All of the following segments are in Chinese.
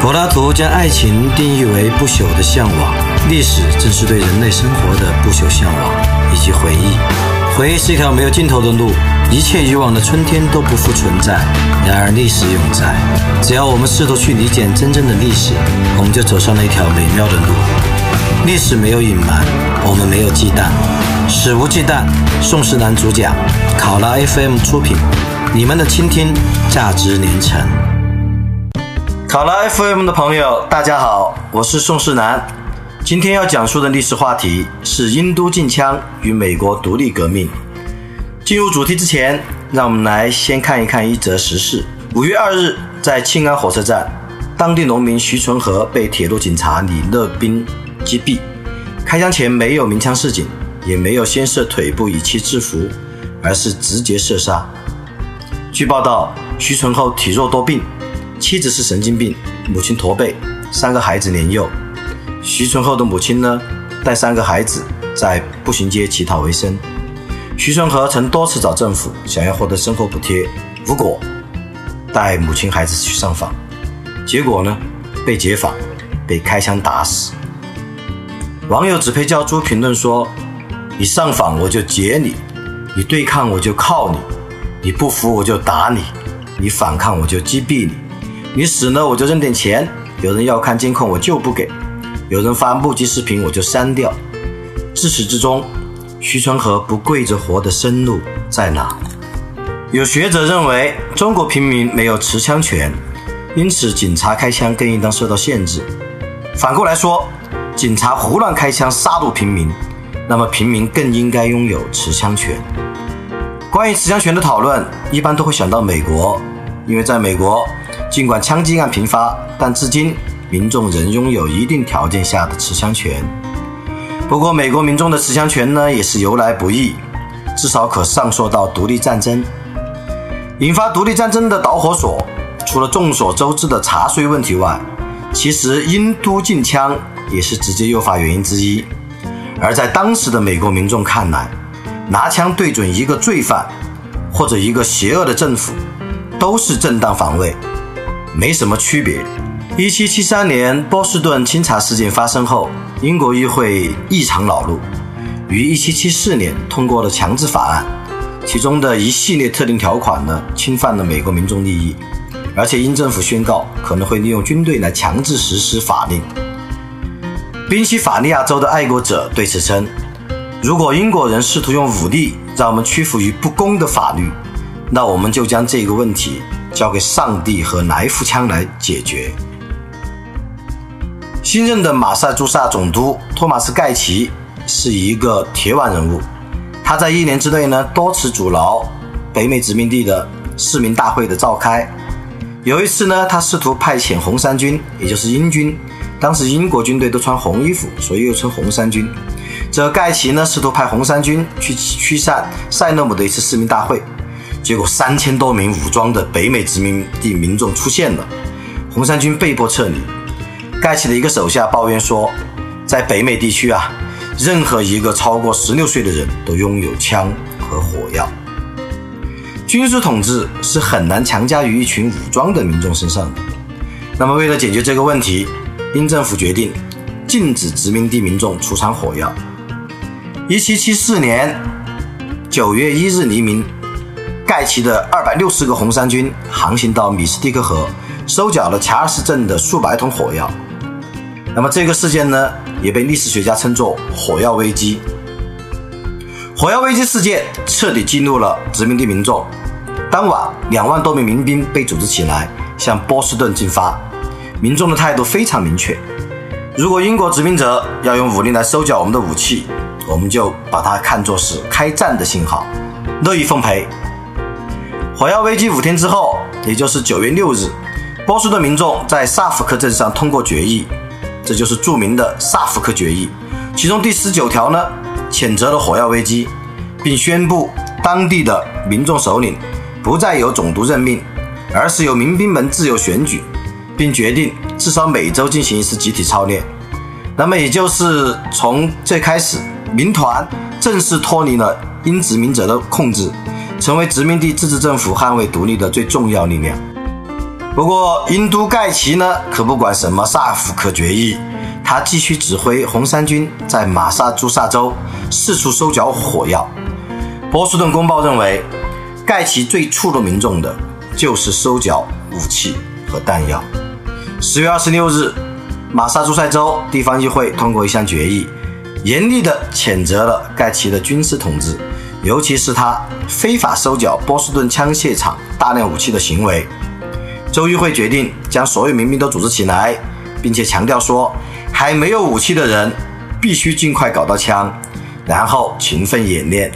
柏拉图将爱情定义为不朽的向往，历史正是对人类生活的不朽向往以及回忆。回忆是一条没有尽头的路，一切以往的春天都不复存在，然而历史永在。只要我们试图去理解真正的历史，我们就走上了一条美妙的路。历史没有隐瞒，我们没有忌惮，史无忌惮。宋世南主讲，考拉 FM 出品，你们的倾听价值连城。考拉 FM 的朋友，大家好，我是宋世南。今天要讲述的历史话题是英都禁枪与美国独立革命。进入主题之前，让我们来先看一看一则时事。五月二日，在庆安火车站，当地农民徐纯和被铁路警察李乐斌击毙。开枪前没有鸣枪示警，也没有先射腿部以期制服，而是直接射杀。据报道，徐纯厚体弱多病。妻子是神经病，母亲驼背，三个孩子年幼。徐存厚的母亲呢，带三个孩子在步行街乞讨为生。徐存和曾多次找政府想要获得生活补贴，无果，带母亲孩子去上访，结果呢，被解访，被开枪打死。网友只配叫猪评论说：“你上访我就解你，你对抗我就铐你，你不服我就打你，你反抗我就击毙你。”你死了我就扔点钱，有人要看监控我就不给，有人发目击视频我就删掉。自始至终，徐春和不跪着活的生路在哪？有学者认为中国平民没有持枪权，因此警察开枪更应当受到限制。反过来说，警察胡乱开枪杀戮平民，那么平民更应该拥有持枪权。关于持枪权的讨论，一般都会想到美国，因为在美国。尽管枪击案频发，但至今民众仍拥有一定条件下的持枪权。不过，美国民众的持枪权呢，也是由来不易，至少可上溯到独立战争。引发独立战争的导火索，除了众所周知的查税问题外，其实英都禁枪也是直接诱发原因之一。而在当时的美国民众看来，拿枪对准一个罪犯或者一个邪恶的政府，都是正当防卫。没什么区别。一七七三年波士顿清查事件发生后，英国议会异常恼怒，于一七七四年通过了强制法案，其中的一系列特定条款呢，侵犯了美国民众利益，而且英政府宣告可能会利用军队来强制实施法令。宾夕法尼亚州的爱国者对此称：“如果英国人试图用武力让我们屈服于不公的法律，那我们就将这个问题。”交给上帝和来福枪来解决。新任的马萨诸塞总督托马斯盖奇是一个铁腕人物，他在一年之内呢多次阻挠北美殖民地的市民大会的召开。有一次呢，他试图派遣红衫军，也就是英军，当时英国军队都穿红衣服，所以又称红衫军。这盖奇呢试图派红衫军去驱散塞勒姆的一次市民大会。结果三千多名武装的北美殖民地民众出现了，红衫军被迫撤离。盖奇的一个手下抱怨说，在北美地区啊，任何一个超过十六岁的人都拥有枪和火药。军事统治是很难强加于一群武装的民众身上的。那么为了解决这个问题，英政府决定禁止殖民地民众出产火药。一七七四年九月一日黎明。盖奇的二百六十个红衫军航行到米斯蒂克河，收缴了查尔斯镇的数百桶火药。那么这个事件呢，也被历史学家称作“火药危机”。火药危机事件彻底激怒了殖民地民众。当晚，两万多名民兵被组织起来，向波士顿进发。民众的态度非常明确：如果英国殖民者要用武力来收缴我们的武器，我们就把它看作是开战的信号，乐意奉陪。火药危机五天之后，也就是九月六日，波士顿民众在萨福克镇上通过决议，这就是著名的萨福克决议。其中第十九条呢，谴责了火药危机，并宣布当地的民众首领不再由总督任命，而是由民兵们自由选举，并决定至少每周进行一次集体操练。那么，也就是从最开始，民团正式脱离了英殖民者的控制。成为殖民地自治政府捍卫独立的最重要力量。不过，英都盖奇呢，可不管什么萨福克决议，他继续指挥红三军在马萨诸塞州四处收缴火药。波士顿公报认为，盖奇最触动民众的就是收缴武器和弹药。十月二十六日，马萨诸塞州地方议会通过一项决议，严厉地谴责了盖奇的军事统治，尤其是他非法收缴波士顿枪械厂大量武器的行为。州议会决定将所有民兵都组织起来，并且强调说，还没有武器的人必须尽快搞到枪，然后勤奋演练。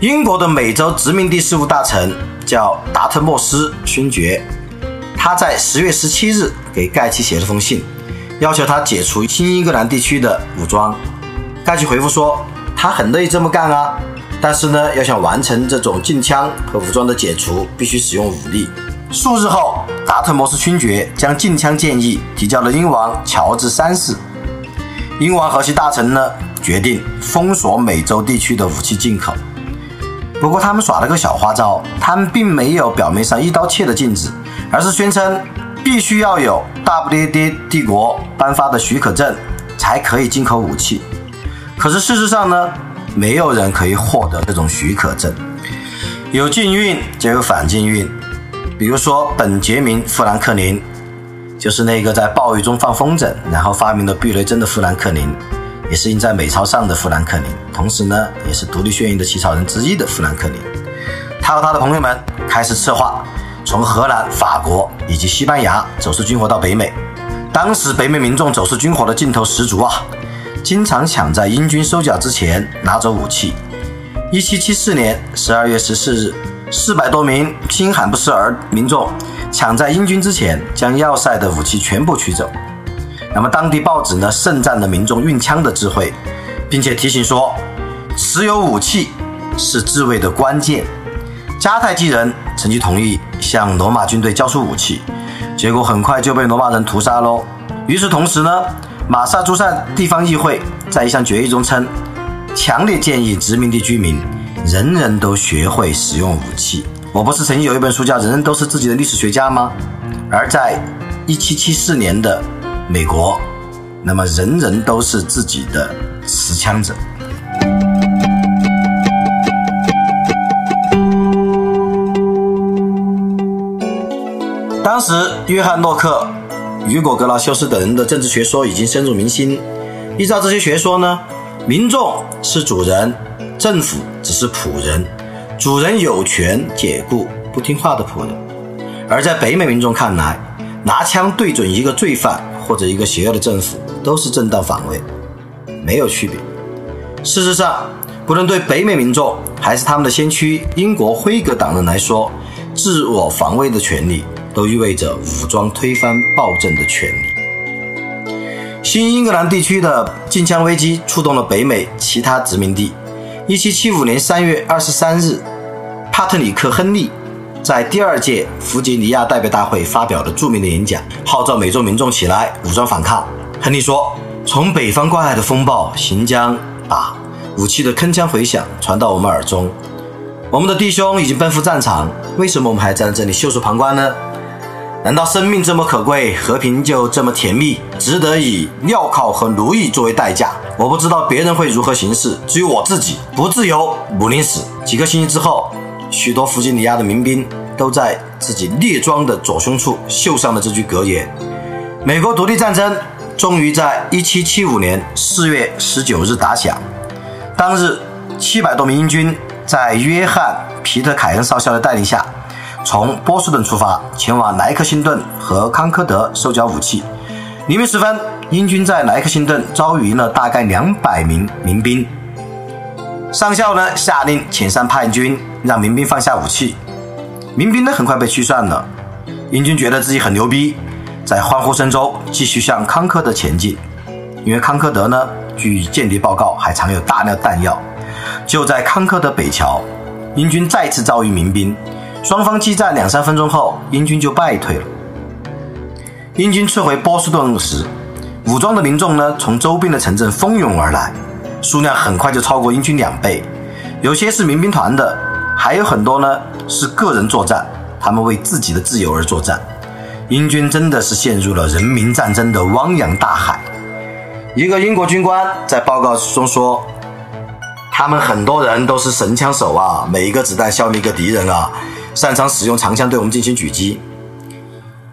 英国的美洲殖民地事务大臣叫达特莫斯勋爵，他在十月十七日给盖奇写了封信，要求他解除新英格兰地区的武装。盖奇回复说，他很乐意这么干啊，但是呢，要想完成这种禁枪和武装的解除，必须使用武力。数日后，达特摩斯勋爵将禁枪建议提交了英王乔治三世。英王和其大臣呢，决定封锁美洲地区的武器进口。不过，他们耍了个小花招，他们并没有表面上一刀切的禁止，而是宣称必须要有大不列颠帝国颁发的许可证才可以进口武器。可是事实上呢，没有人可以获得这种许可证。有禁运就有反禁运。比如说，本杰明·富兰克林，就是那个在暴雨中放风筝，然后发明了避雷针的富兰克林，也是印在美钞上的富兰克林，同时呢，也是独立宣言的起草人之一的富兰克林。他和他的朋友们开始策划从荷兰、法国以及西班牙走私军火到北美。当时北美民众走私军火的劲头十足啊，经常抢在英军收缴之前拿走武器。1774年12月14日。四百多名新罕布什尔民众抢在英军之前将要塞的武器全部取走。那么当地报纸呢盛赞了民众运枪的智慧，并且提醒说，持有武器是自卫的关键。迦太基人曾经同意向罗马军队交出武器，结果很快就被罗马人屠杀喽。与此同时呢，马萨诸塞地方议会在一项决议中称，强烈建议殖民地居民。人人都学会使用武器。我不是曾经有一本书叫《人人都是自己的历史学家》吗？而在1774年的美国，那么人人都是自己的持枪者。当时，约翰·洛克、雨果·格拉修斯等人的政治学说已经深入民心。依照这些学说呢，民众是主人。政府只是仆人，主人有权解雇不听话的仆人。而在北美民众看来，拿枪对准一个罪犯或者一个邪恶的政府都是正当防卫，没有区别。事实上，不论对北美民众还是他们的先驱英国辉格党人来说，自我防卫的权利都意味着武装推翻暴政的权利。新英格兰地区的禁枪危机触动了北美其他殖民地。一七七五年三月二十三日，帕特里克·亨利在第二届弗吉尼亚代表大会发表了著名的演讲，号召美洲民众起来武装反抗。亨利说：“从北方刮来的风暴行将把武器的铿锵回响传到我们耳中。我们的弟兄已经奔赴战场，为什么我们还站在这里袖手旁观呢？难道生命这么可贵，和平就这么甜蜜，值得以镣铐和奴役作为代价？”我不知道别人会如何行事，至于我自己，不自由，母宁死。几个星期之后，许多弗吉尼亚的民兵都在自己列装的左胸处绣上了这句格言。美国独立战争终于在1775年4月19日打响。当日，七百多名英军在约翰·皮特凯恩少校的带领下，从波士顿出发，前往莱克辛顿和康科德收缴武器。黎明时分。英军在莱克辛顿遭遇了大概两百名民兵，上校呢下令遣散叛军，让民兵放下武器。民兵呢很快被驱散了。英军觉得自己很牛逼，在欢呼声中继续向康科德前进。因为康科德呢，据间谍报告还藏有大量弹药。就在康科德北桥，英军再次遭遇民兵，双方激战两三分钟后，英军就败退了。英军撤回波士顿时。武装的民众呢，从周边的城镇蜂拥而来，数量很快就超过英军两倍。有些是民兵团的，还有很多呢是个人作战，他们为自己的自由而作战。英军真的是陷入了人民战争的汪洋大海。一个英国军官在报告中说：“他们很多人都是神枪手啊，每一个子弹消灭一个敌人啊，擅长使用长枪对我们进行狙击。”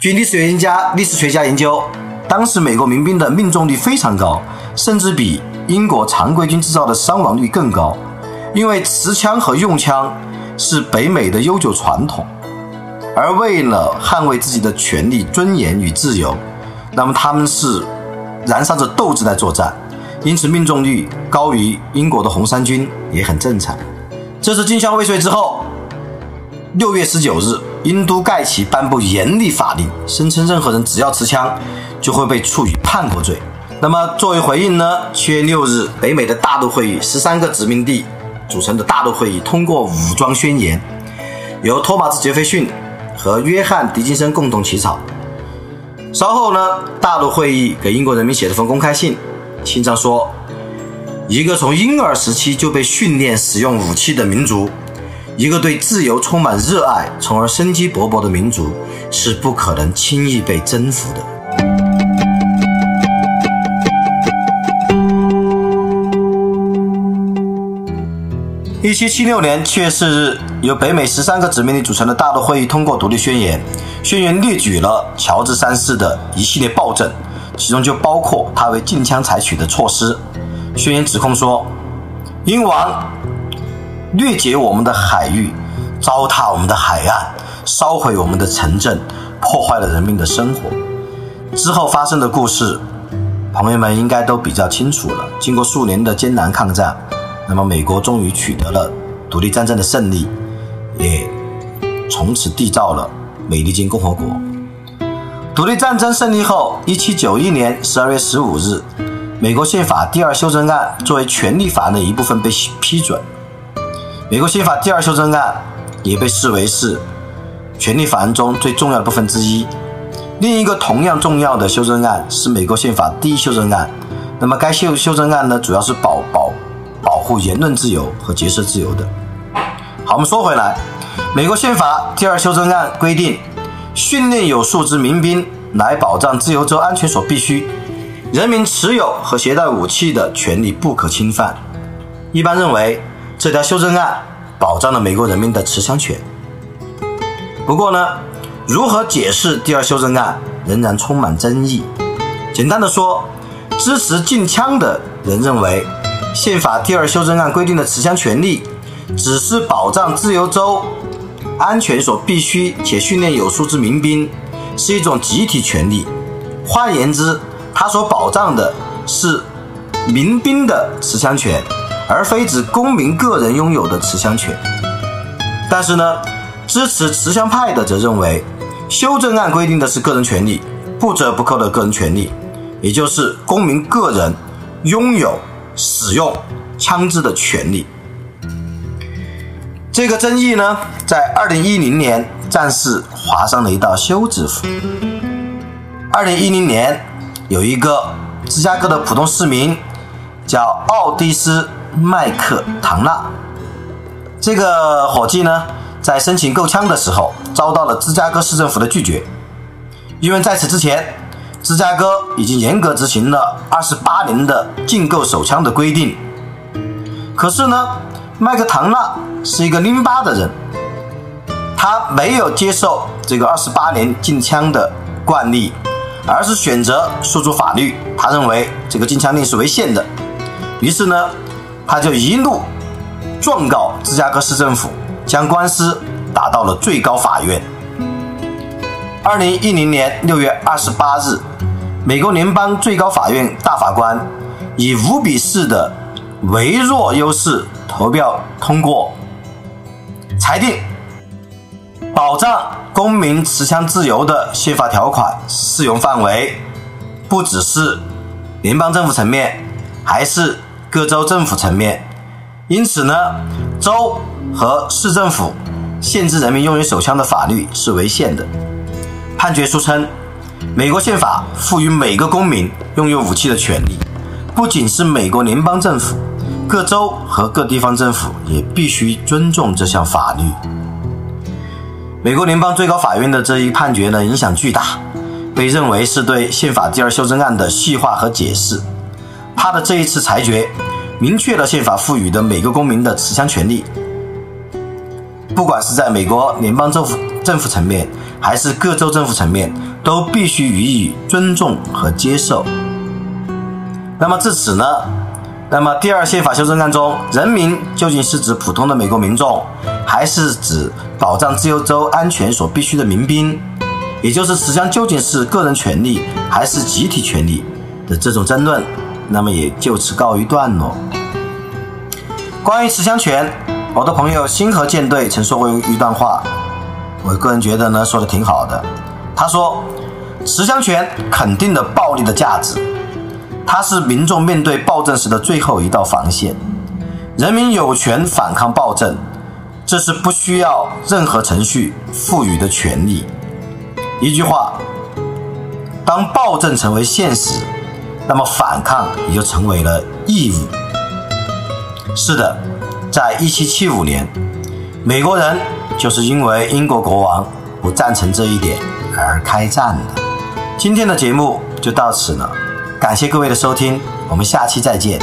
据历史学家、历史学家研究，当时美国民兵的命中率非常高，甚至比英国常规军制造的伤亡率更高。因为持枪和用枪是北美的悠久传统，而为了捍卫自己的权利、尊严与自由，那么他们是燃烧着斗志在作战，因此命中率高于英国的红衫军也很正常。这次进枪未遂之后，六月十九日，英都盖奇颁布严厉法令，声称任何人只要持枪就会被处以叛国罪。那么作为回应呢？七月六日，北美的大陆会议，十三个殖民地。组成的大陆会议通过武装宣言，由托马斯·杰斐逊和约翰·狄金森共同起草。稍后呢，大陆会议给英国人民写了封公开信，信上说：“一个从婴儿时期就被训练使用武器的民族，一个对自由充满热爱，从而生机勃勃的民族，是不可能轻易被征服的。”一七七六年七月四日，由北美十三个殖民地组成的大陆会议通过独立宣言。宣言列举了乔治三世的一系列暴政，其中就包括他为禁枪采取的措施。宣言指控说，英王掠劫我们的海域，糟蹋我们的海岸，烧毁我们的城镇，破坏了人民的生活。之后发生的故事，朋友们应该都比较清楚了。经过数年的艰难抗战。那么，美国终于取得了独立战争的胜利，也从此缔造了美利坚共和国。独立战争胜利后，一七九一年十二月十五日，美国宪法第二修正案作为权利法案的一部分被批准。美国宪法第二修正案也被视为是权利法案中最重要的部分之一。另一个同样重要的修正案是美国宪法第一修正案。那么，该修修正案呢，主要是保保。护言论自由和结社自由的。好，我们说回来，美国宪法第二修正案规定，训练有素之民兵来保障自由州安全所必须，人民持有和携带武器的权利不可侵犯。一般认为，这条修正案保障了美国人民的持枪权。不过呢，如何解释第二修正案仍然充满争议。简单的说，支持禁枪的人认为。宪法第二修正案规定的持枪权利，只是保障自由州安全所必须且训练有素之民兵，是一种集体权利。换言之，它所保障的是民兵的持枪权，而非指公民个人拥有的持枪权。但是呢，支持持枪派的则认为，修正案规定的是个人权利，不折不扣的个人权利，也就是公民个人拥有。使用枪支的权利，这个争议呢，在二零一零年暂时划上了一道休止符。二零一零年，有一个芝加哥的普通市民叫奥迪斯·麦克唐纳，这个伙计呢，在申请购枪的时候遭到了芝加哥市政府的拒绝，因为在此之前。芝加哥已经严格执行了二十八年的禁购手枪的规定，可是呢，麦克唐纳是一个拎巴的人，他没有接受这个二十八年禁枪的惯例，而是选择诉诸法律。他认为这个禁枪令是违宪的，于是呢，他就一路状告芝加哥市政府，将官司打到了最高法院。二零一零年六月二十八日。美国联邦最高法院大法官以五比四的微弱优势投票通过，裁定保障公民持枪自由的宪法条款适用范围不只是联邦政府层面，还是各州政府层面。因此呢，州和市政府限制人民拥有手枪的法律是违宪的。判决书称。美国宪法赋予每个公民拥有武器的权利，不仅是美国联邦政府，各州和各地方政府也必须尊重这项法律。美国联邦最高法院的这一判决呢，影响巨大，被认为是对宪法第二修正案的细化和解释。他的这一次裁决，明确了宪法赋予的每个公民的持枪权利，不管是在美国联邦政府政府层面，还是各州政府层面，都必须予以尊重和接受。那么至此呢？那么第二宪法修正案中，人民究竟是指普通的美国民众，还是指保障自由州安全所必须的民兵？也就是持枪究竟是个人权利还是集体权利的这种争论，那么也就此告一段落。关于持枪权，我的朋友星河舰队曾说过一段话，我个人觉得呢说的挺好的。他说，持枪权肯定的暴力的价值。它是民众面对暴政时的最后一道防线，人民有权反抗暴政，这是不需要任何程序赋予的权利。一句话，当暴政成为现实，那么反抗也就成为了义务。是的，在一七七五年，美国人就是因为英国国王不赞成这一点而开战的。今天的节目就到此了。感谢各位的收听，我们下期再见。